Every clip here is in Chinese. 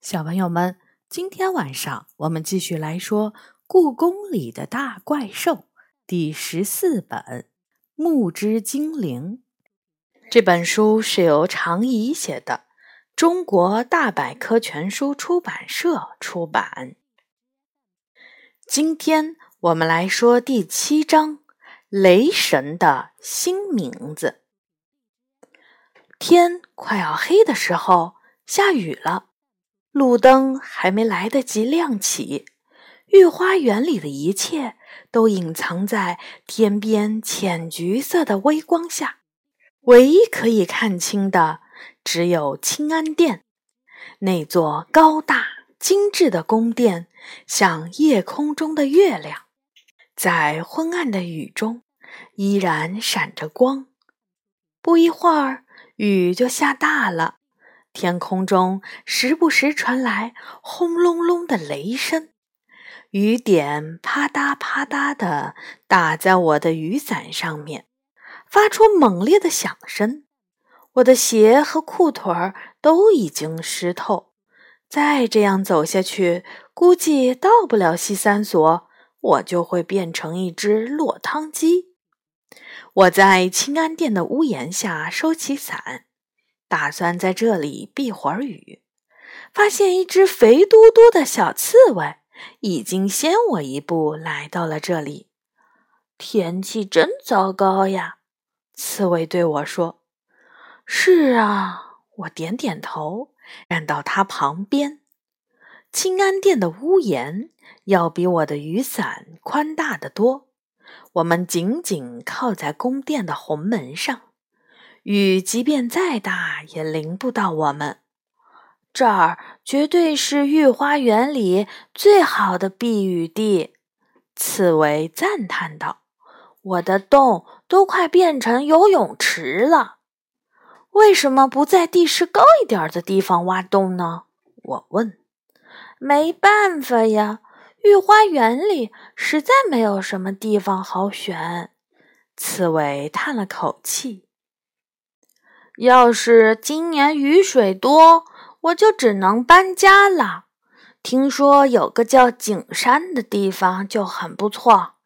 小朋友们，今天晚上我们继续来说《故宫里的大怪兽》第十四本《木之精灵》。这本书是由常怡写的，中国大百科全书出版社出版。今天我们来说第七章《雷神的新名字》。天快要黑的时候，下雨了。路灯还没来得及亮起，御花园里的一切都隐藏在天边浅橘色的微光下。唯一可以看清的，只有清安殿那座高大精致的宫殿，像夜空中的月亮，在昏暗的雨中依然闪着光。不一会儿，雨就下大了。天空中时不时传来轰隆隆的雷声，雨点啪嗒啪嗒地打在我的雨伞上面，发出猛烈的响声。我的鞋和裤腿儿都已经湿透，再这样走下去，估计到不了西三所，我就会变成一只落汤鸡。我在清安殿的屋檐下收起伞。打算在这里避会儿雨，发现一只肥嘟嘟的小刺猬已经先我一步来到了这里。天气真糟糕呀！刺猬对我说：“是啊。”我点点头，站到它旁边。清安殿的屋檐要比我的雨伞宽大得多，我们紧紧靠在宫殿的红门上。雨即便再大，也淋不到我们。这儿绝对是御花园里最好的避雨地。刺猬赞叹道：“我的洞都快变成游泳池了。为什么不在地势高一点的地方挖洞呢？”我问。“没办法呀，御花园里实在没有什么地方好选。”刺猬叹了口气。要是今年雨水多，我就只能搬家了。听说有个叫景山的地方就很不错，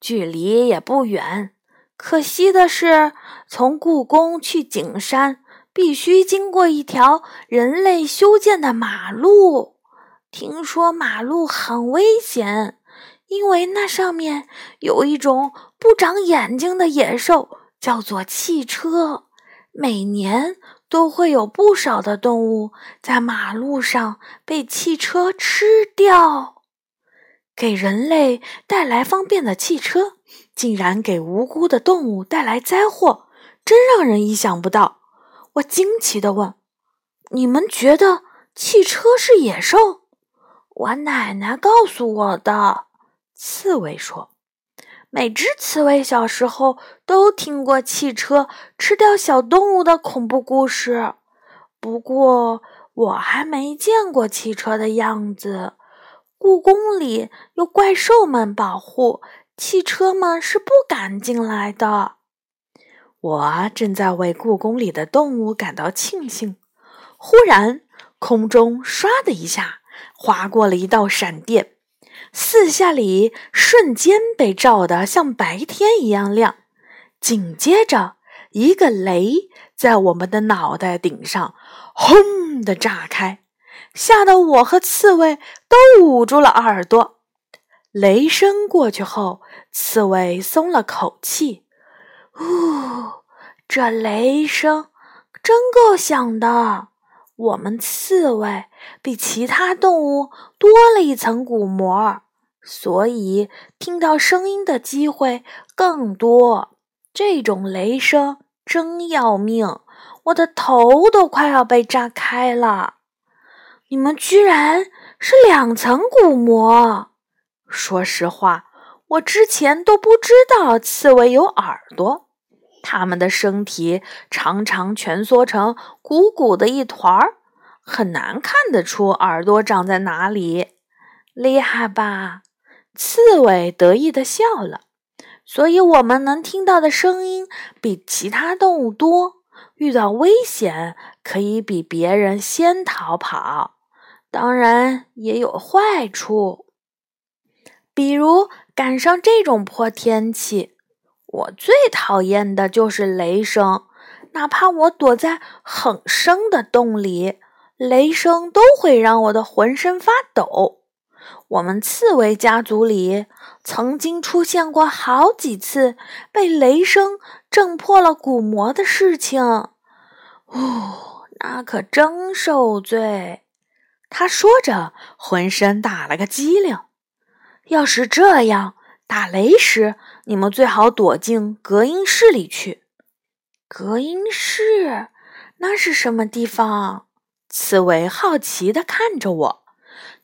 距离也不远。可惜的是，从故宫去景山必须经过一条人类修建的马路。听说马路很危险，因为那上面有一种不长眼睛的野兽，叫做汽车。每年都会有不少的动物在马路上被汽车吃掉。给人类带来方便的汽车，竟然给无辜的动物带来灾祸，真让人意想不到。我惊奇地问：“你们觉得汽车是野兽？”我奶奶告诉我的。刺猬说。每只刺猬小时候都听过汽车吃掉小动物的恐怖故事，不过我还没见过汽车的样子。故宫里有怪兽们保护，汽车们是不敢进来的。我正在为故宫里的动物感到庆幸，忽然空中唰的一下划过了一道闪电。四下里瞬间被照得像白天一样亮，紧接着一个雷在我们的脑袋顶上轰的炸开，吓得我和刺猬都捂住了耳朵。雷声过去后，刺猬松了口气：“呜，这雷声真够响的。”我们刺猬比其他动物多了一层鼓膜，所以听到声音的机会更多。这种雷声真要命，我的头都快要被炸开了。你们居然是两层鼓膜！说实话，我之前都不知道刺猬有耳朵。它们的身体常常蜷缩成鼓鼓的一团儿，很难看得出耳朵长在哪里。厉害吧？刺猬得意地笑了。所以，我们能听到的声音比其他动物多。遇到危险，可以比别人先逃跑。当然也有坏处，比如赶上这种破天气，我最讨厌的就是雷声。哪怕我躲在很深的洞里，雷声都会让我的浑身发抖。我们刺猬家族里曾经出现过好几次被雷声震破了鼓膜的事情。哦，那可真受罪。他说着，浑身打了个激灵。要是这样，打雷时你们最好躲进隔音室里去。隔音室？那是什么地方？刺猬好奇地看着我。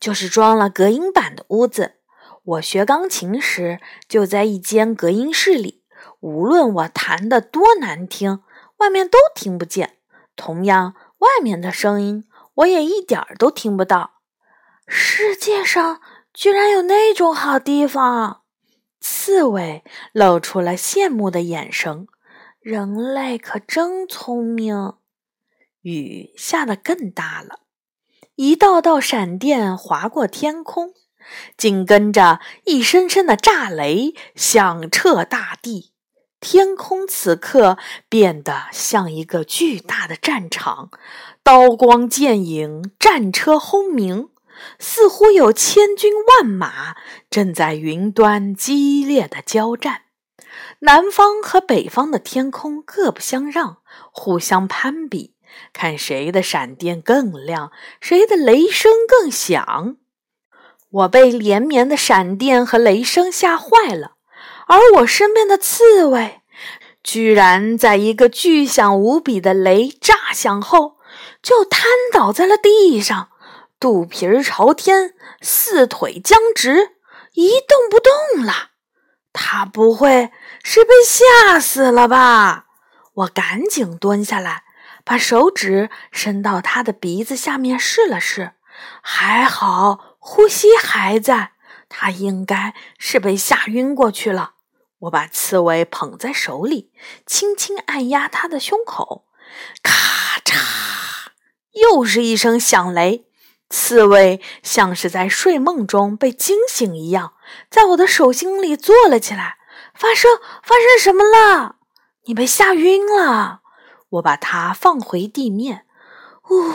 就是装了隔音板的屋子。我学钢琴时就在一间隔音室里，无论我弹得多难听，外面都听不见。同样，外面的声音。我也一点儿都听不到。世界上居然有那种好地方！刺猬露出了羡慕的眼神。人类可真聪明。雨下得更大了，一道道闪电划过天空，紧跟着一声声的炸雷响彻大地。天空此刻变得像一个巨大的战场。刀光剑影，战车轰鸣，似乎有千军万马正在云端激烈的交战。南方和北方的天空各不相让，互相攀比，看谁的闪电更亮，谁的雷声更响。我被连绵的闪电和雷声吓坏了，而我身边的刺猬居然在一个巨响无比的雷炸响后。就瘫倒在了地上，肚皮儿朝天，四腿僵直，一动不动了。他不会是被吓死了吧？我赶紧蹲下来，把手指伸到他的鼻子下面试了试，还好，呼吸还在。他应该是被吓晕过去了。我把刺猬捧在手里，轻轻按压他的胸口，咔嚓。又是一声响雷，刺猬像是在睡梦中被惊醒一样，在我的手心里坐了起来。发生发生什么了？你被吓晕了。我把它放回地面。呜，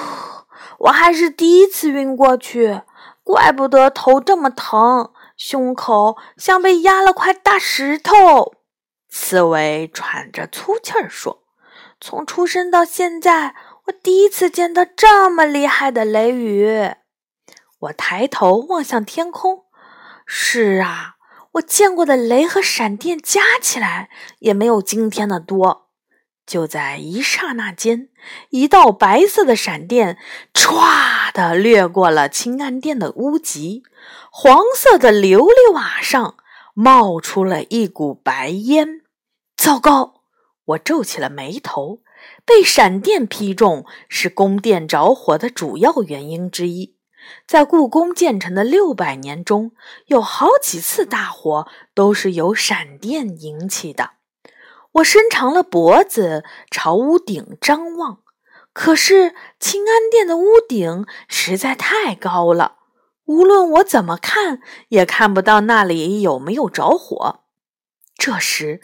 我还是第一次晕过去，怪不得头这么疼，胸口像被压了块大石头。刺猬喘着粗气儿说：“从出生到现在。”我第一次见到这么厉害的雷雨，我抬头望向天空。是啊，我见过的雷和闪电加起来也没有今天的多。就在一刹那间，一道白色的闪电唰的掠过了清安殿的屋脊，黄色的琉璃瓦上冒出了一股白烟。糟糕！我皱起了眉头。被闪电劈中是宫殿着火的主要原因之一。在故宫建成的六百年中，有好几次大火都是由闪电引起的。我伸长了脖子朝屋顶张望，可是清安殿的屋顶实在太高了，无论我怎么看，也看不到那里有没有着火。这时，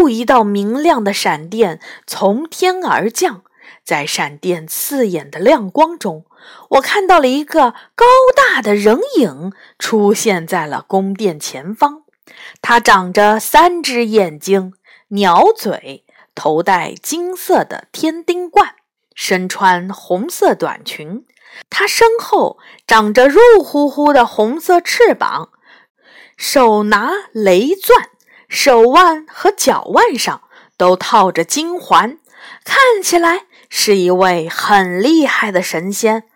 又一道明亮的闪电从天而降，在闪电刺眼的亮光中，我看到了一个高大的人影出现在了宫殿前方。他长着三只眼睛、鸟嘴，头戴金色的天丁冠，身穿红色短裙。他身后长着肉乎乎的红色翅膀，手拿雷钻。手腕和脚腕上都套着金环，看起来是一位很厉害的神仙。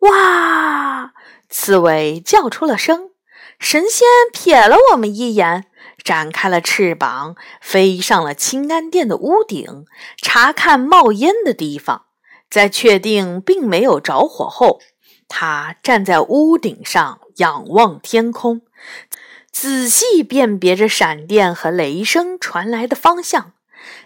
哇！刺猬叫出了声。神仙瞥了我们一眼，展开了翅膀，飞上了清安殿的屋顶，查看冒烟的地方。在确定并没有着火后，他站在屋顶上仰望天空。仔细辨别着闪电和雷声传来的方向，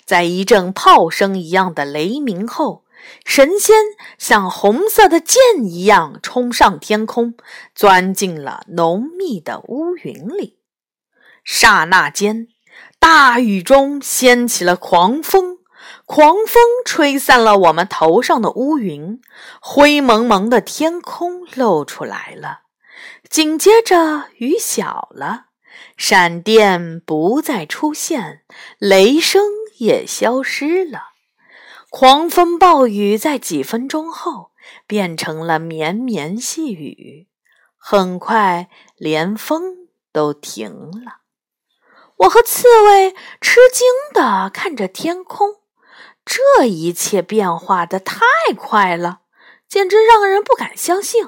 在一阵炮声一样的雷鸣后，神仙像红色的箭一样冲上天空，钻进了浓密的乌云里。刹那间，大雨中掀起了狂风，狂风吹散了我们头上的乌云，灰蒙蒙的天空露出来了。紧接着，雨小了，闪电不再出现，雷声也消失了。狂风暴雨在几分钟后变成了绵绵细雨，很快连风都停了。我和刺猬吃惊地看着天空，这一切变化的太快了，简直让人不敢相信。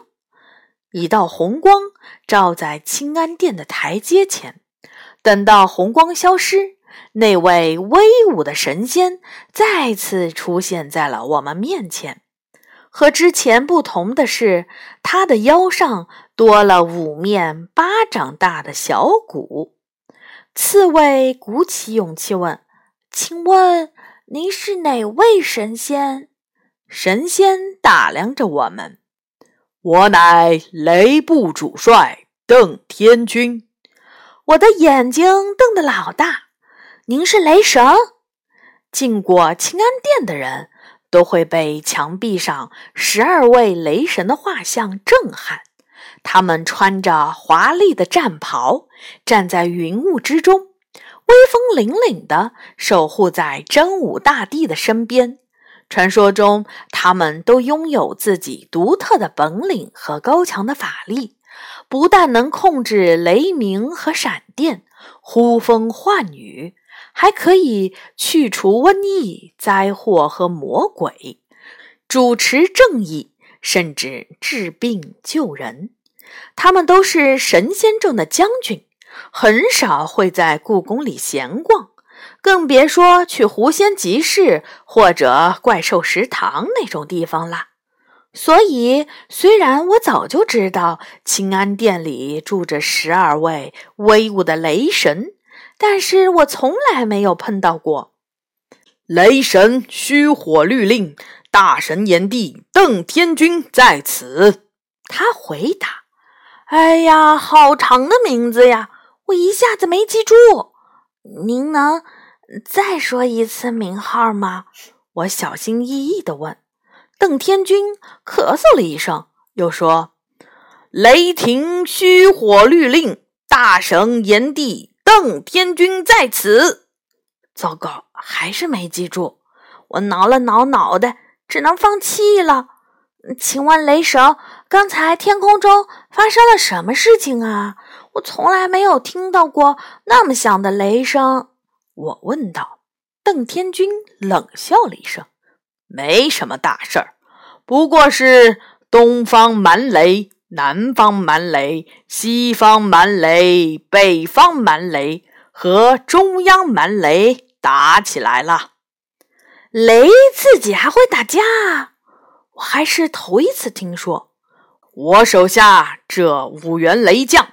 一道红光照在清安殿的台阶前，等到红光消失。那位威武的神仙再次出现在了我们面前。和之前不同的是，他的腰上多了五面巴掌大的小鼓。刺猬鼓起勇气问：“请问您是哪位神仙？”神仙打量着我们：“我乃雷部主帅邓天君。”我的眼睛瞪得老大。您是雷神，进过清安殿的人都会被墙壁上十二位雷神的画像震撼。他们穿着华丽的战袍，站在云雾之中，威风凛凛地守护在真武大帝的身边。传说中，他们都拥有自己独特的本领和高强的法力，不但能控制雷鸣和闪电，呼风唤雨。还可以去除瘟疫、灾祸和魔鬼，主持正义，甚至治病救人。他们都是神仙中的将军，很少会在故宫里闲逛，更别说去狐仙集市或者怪兽食堂那种地方了。所以，虽然我早就知道清安殿里住着十二位威武的雷神。但是我从来没有碰到过雷神虚火律令，大神炎帝邓天君在此。他回答：“哎呀，好长的名字呀，我一下子没记住。您能再说一次名号吗？”我小心翼翼地问。邓天君咳嗽了一声，又说：“雷霆虚火律令，大神炎帝。”邓天君在此，糟糕，还是没记住。我挠了挠脑袋，只能放弃了。请问雷神，刚才天空中发生了什么事情啊？我从来没有听到过那么响的雷声。我问道。邓天君冷笑了一声：“没什么大事儿，不过是东方蛮雷。”南方蛮雷、西方蛮雷、北方蛮雷和中央蛮雷打起来了。雷自己还会打架？我还是头一次听说。我手下这五员雷将，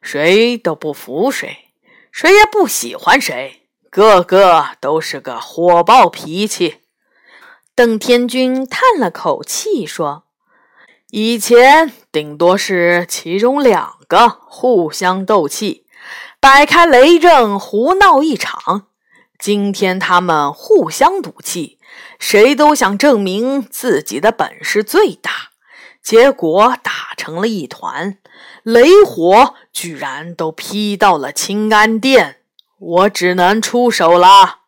谁都不服谁，谁也不喜欢谁，个个都是个火爆脾气。邓天君叹了口气说。以前顶多是其中两个互相斗气，摆开雷阵胡闹一场。今天他们互相赌气，谁都想证明自己的本事最大，结果打成了一团，雷火居然都劈到了清安殿，我只能出手了。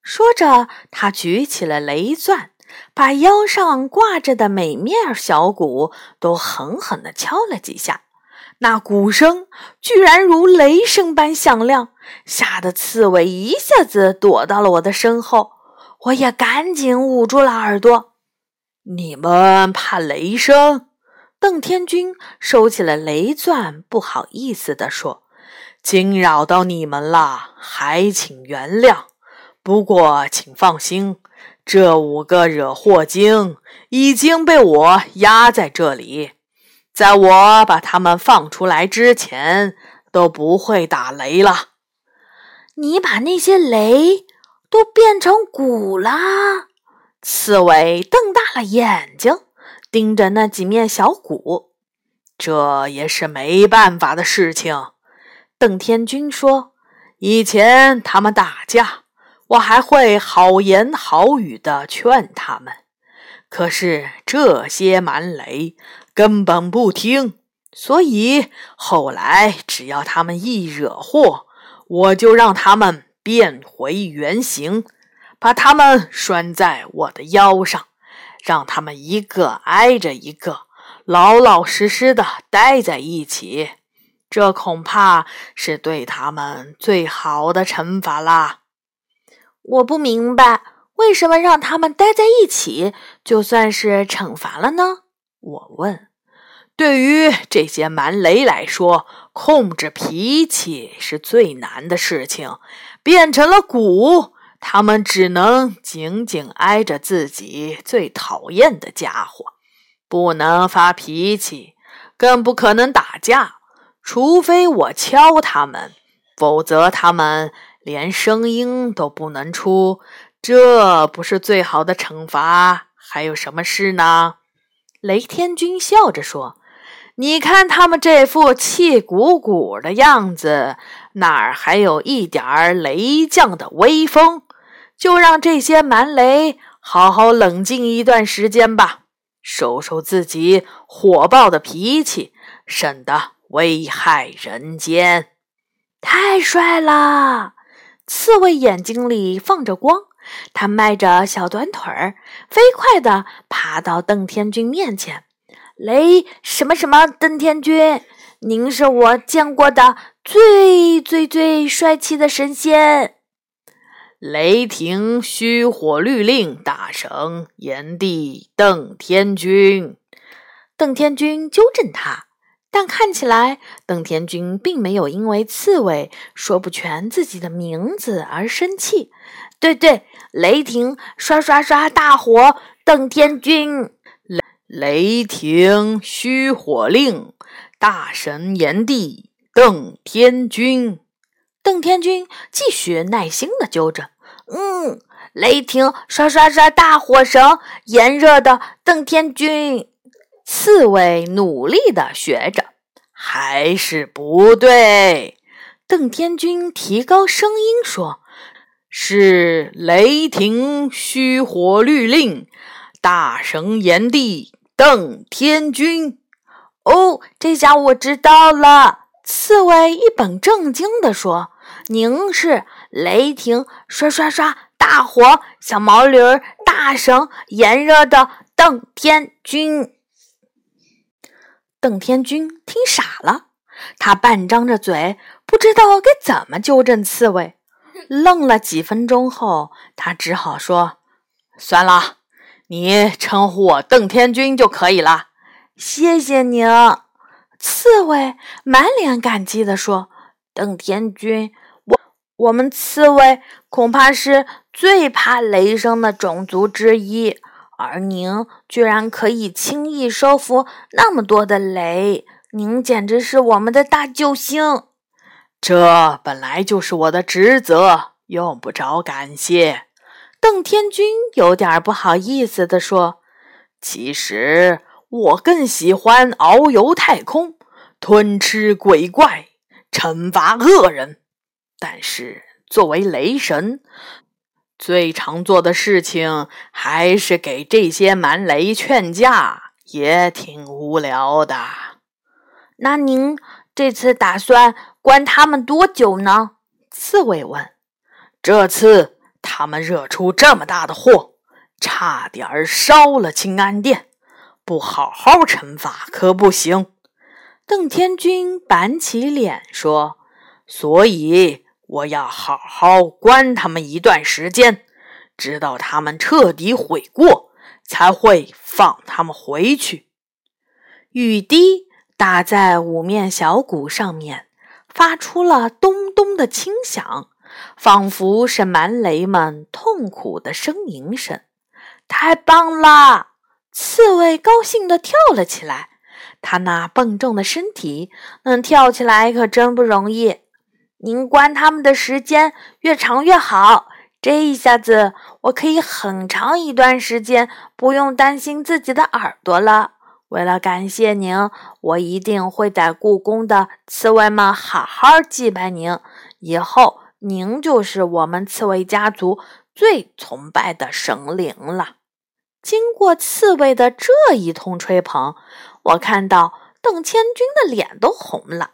说着，他举起了雷钻。把腰上挂着的每面小鼓都狠狠地敲了几下，那鼓声居然如雷声般响亮，吓得刺猬一下子躲到了我的身后。我也赶紧捂住了耳朵。你们怕雷声？邓天君收起了雷钻，不好意思地说：“惊扰到你们了，还请原谅。不过请放心。”这五个惹祸精已经被我压在这里，在我把他们放出来之前，都不会打雷了。你把那些雷都变成鼓了？刺猬瞪大了眼睛，盯着那几面小鼓。这也是没办法的事情。邓天君说：“以前他们打架，我还会好言好语的劝他们。可是这些蛮雷根本不听，所以后来只要他们一惹祸，我就让他们变回原形，把他们拴在我的腰上，让他们一个挨着一个，老老实实的待在一起。”这恐怕是对他们最好的惩罚啦！我不明白，为什么让他们待在一起就算是惩罚了呢？我问。对于这些蛮雷来说，控制脾气是最难的事情。变成了鼓，他们只能紧紧挨着自己最讨厌的家伙，不能发脾气，更不可能打架。除非我敲他们，否则他们连声音都不能出。这不是最好的惩罚？还有什么事呢？雷天君笑着说：“你看他们这副气鼓鼓的样子，哪儿还有一点儿雷将的威风？就让这些蛮雷好好冷静一段时间吧，收收自己火爆的脾气，省得……”危害人间，太帅了！刺猬眼睛里放着光，他迈着小短腿儿，飞快地爬到邓天君面前。雷什么什么，邓天君，您是我见过的最最最帅气的神仙。雷霆虚火律令大神炎帝邓天君。邓天君纠正他。但看起来，邓天君并没有因为刺猬说不全自己的名字而生气。对对，雷霆刷刷刷大火，邓天君，雷霆虚火令，大神炎帝邓天君。邓天君继续耐心的纠正：“嗯，雷霆刷刷刷大火神，炎热的邓天君。”刺猬努力的学着，还是不对。邓天君提高声音说：“是雷霆虚火律令，大神炎帝邓天君。”哦，这下我知道了。刺猬一本正经地说：“您是雷霆刷刷刷大火小毛驴大神炎热的邓天君。”邓天君听傻了，他半张着嘴，不知道该怎么纠正刺猬。愣了几分钟后，他只好说：“算了，你称呼我邓天君就可以了。”谢谢您，刺猬满脸感激地说：“邓天君，我我们刺猬恐怕是最怕雷声的种族之一。”而您居然可以轻易收服那么多的雷，您简直是我们的大救星！这本来就是我的职责，用不着感谢。邓天君有点不好意思地说：“其实我更喜欢遨游太空，吞吃鬼怪，惩罚恶人。但是作为雷神。”最常做的事情还是给这些蛮雷劝架，也挺无聊的。那您这次打算关他们多久呢？刺猬问。这次他们惹出这么大的祸，差点烧了清安殿，不好好惩罚可不行。邓天君板起脸说：“所以。”我要好好关他们一段时间，直到他们彻底悔过，才会放他们回去。雨滴打在五面小鼓上面，发出了咚咚的轻响，仿佛是蛮雷们痛苦的呻吟声。太棒了！刺猬高兴地跳了起来。他那笨重的身体能跳起来可真不容易。您关他们的时间越长越好，这一下子，我可以很长一段时间不用担心自己的耳朵了。为了感谢您，我一定会在故宫的刺猬们好好祭拜您。以后，您就是我们刺猬家族最崇拜的神灵了。经过刺猬的这一通吹捧，我看到邓千军的脸都红了。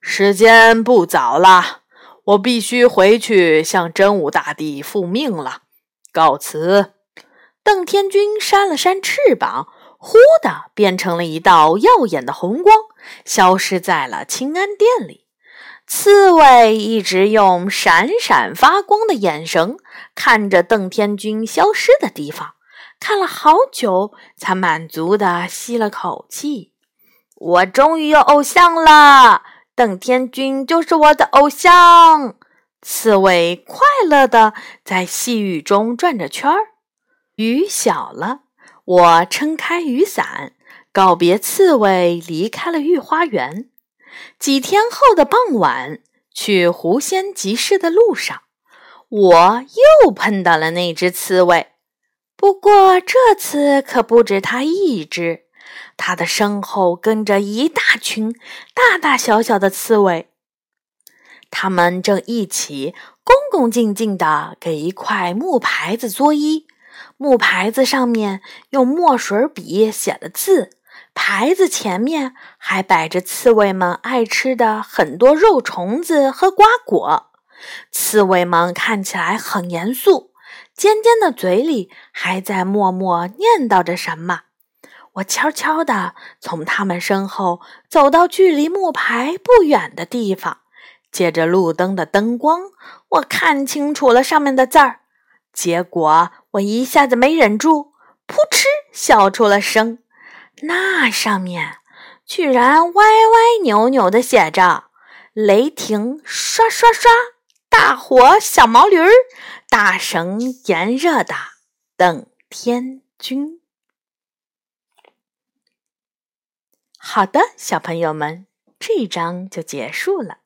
时间不早了，我必须回去向真武大帝复命了。告辞。邓天军扇了扇翅膀，忽的变成了一道耀眼的红光，消失在了清安殿里。刺猬一直用闪闪发光的眼神看着邓天军消失的地方，看了好久，才满足的吸了口气。我终于有偶像了。邓天君就是我的偶像。刺猬快乐的在细雨中转着圈儿。雨小了，我撑开雨伞，告别刺猬，离开了御花园。几天后的傍晚，去狐仙集市的路上，我又碰到了那只刺猬。不过这次可不止它一只。它的身后跟着一大群大大小小的刺猬，他们正一起恭恭敬敬地给一块木牌子作揖。木牌子上面用墨水笔写了字，牌子前面还摆着刺猬们爱吃的很多肉虫子和瓜果。刺猬们看起来很严肃，尖尖的嘴里还在默默念叨着什么。我悄悄地从他们身后走到距离木牌不远的地方，借着路灯的灯光，我看清楚了上面的字儿。结果我一下子没忍住，噗嗤笑出了声。那上面居然歪歪扭扭地写着：“雷霆刷刷刷，大火小毛驴儿，大神炎热的等天君。”好的，小朋友们，这一章就结束了。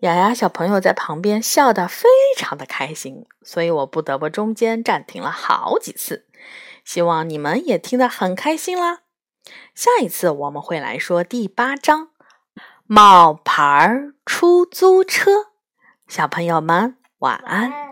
雅雅小朋友在旁边笑得非常的开心，所以我不得不中间暂停了好几次。希望你们也听得很开心啦。下一次我们会来说第八章“冒牌出租车”。小朋友们晚安。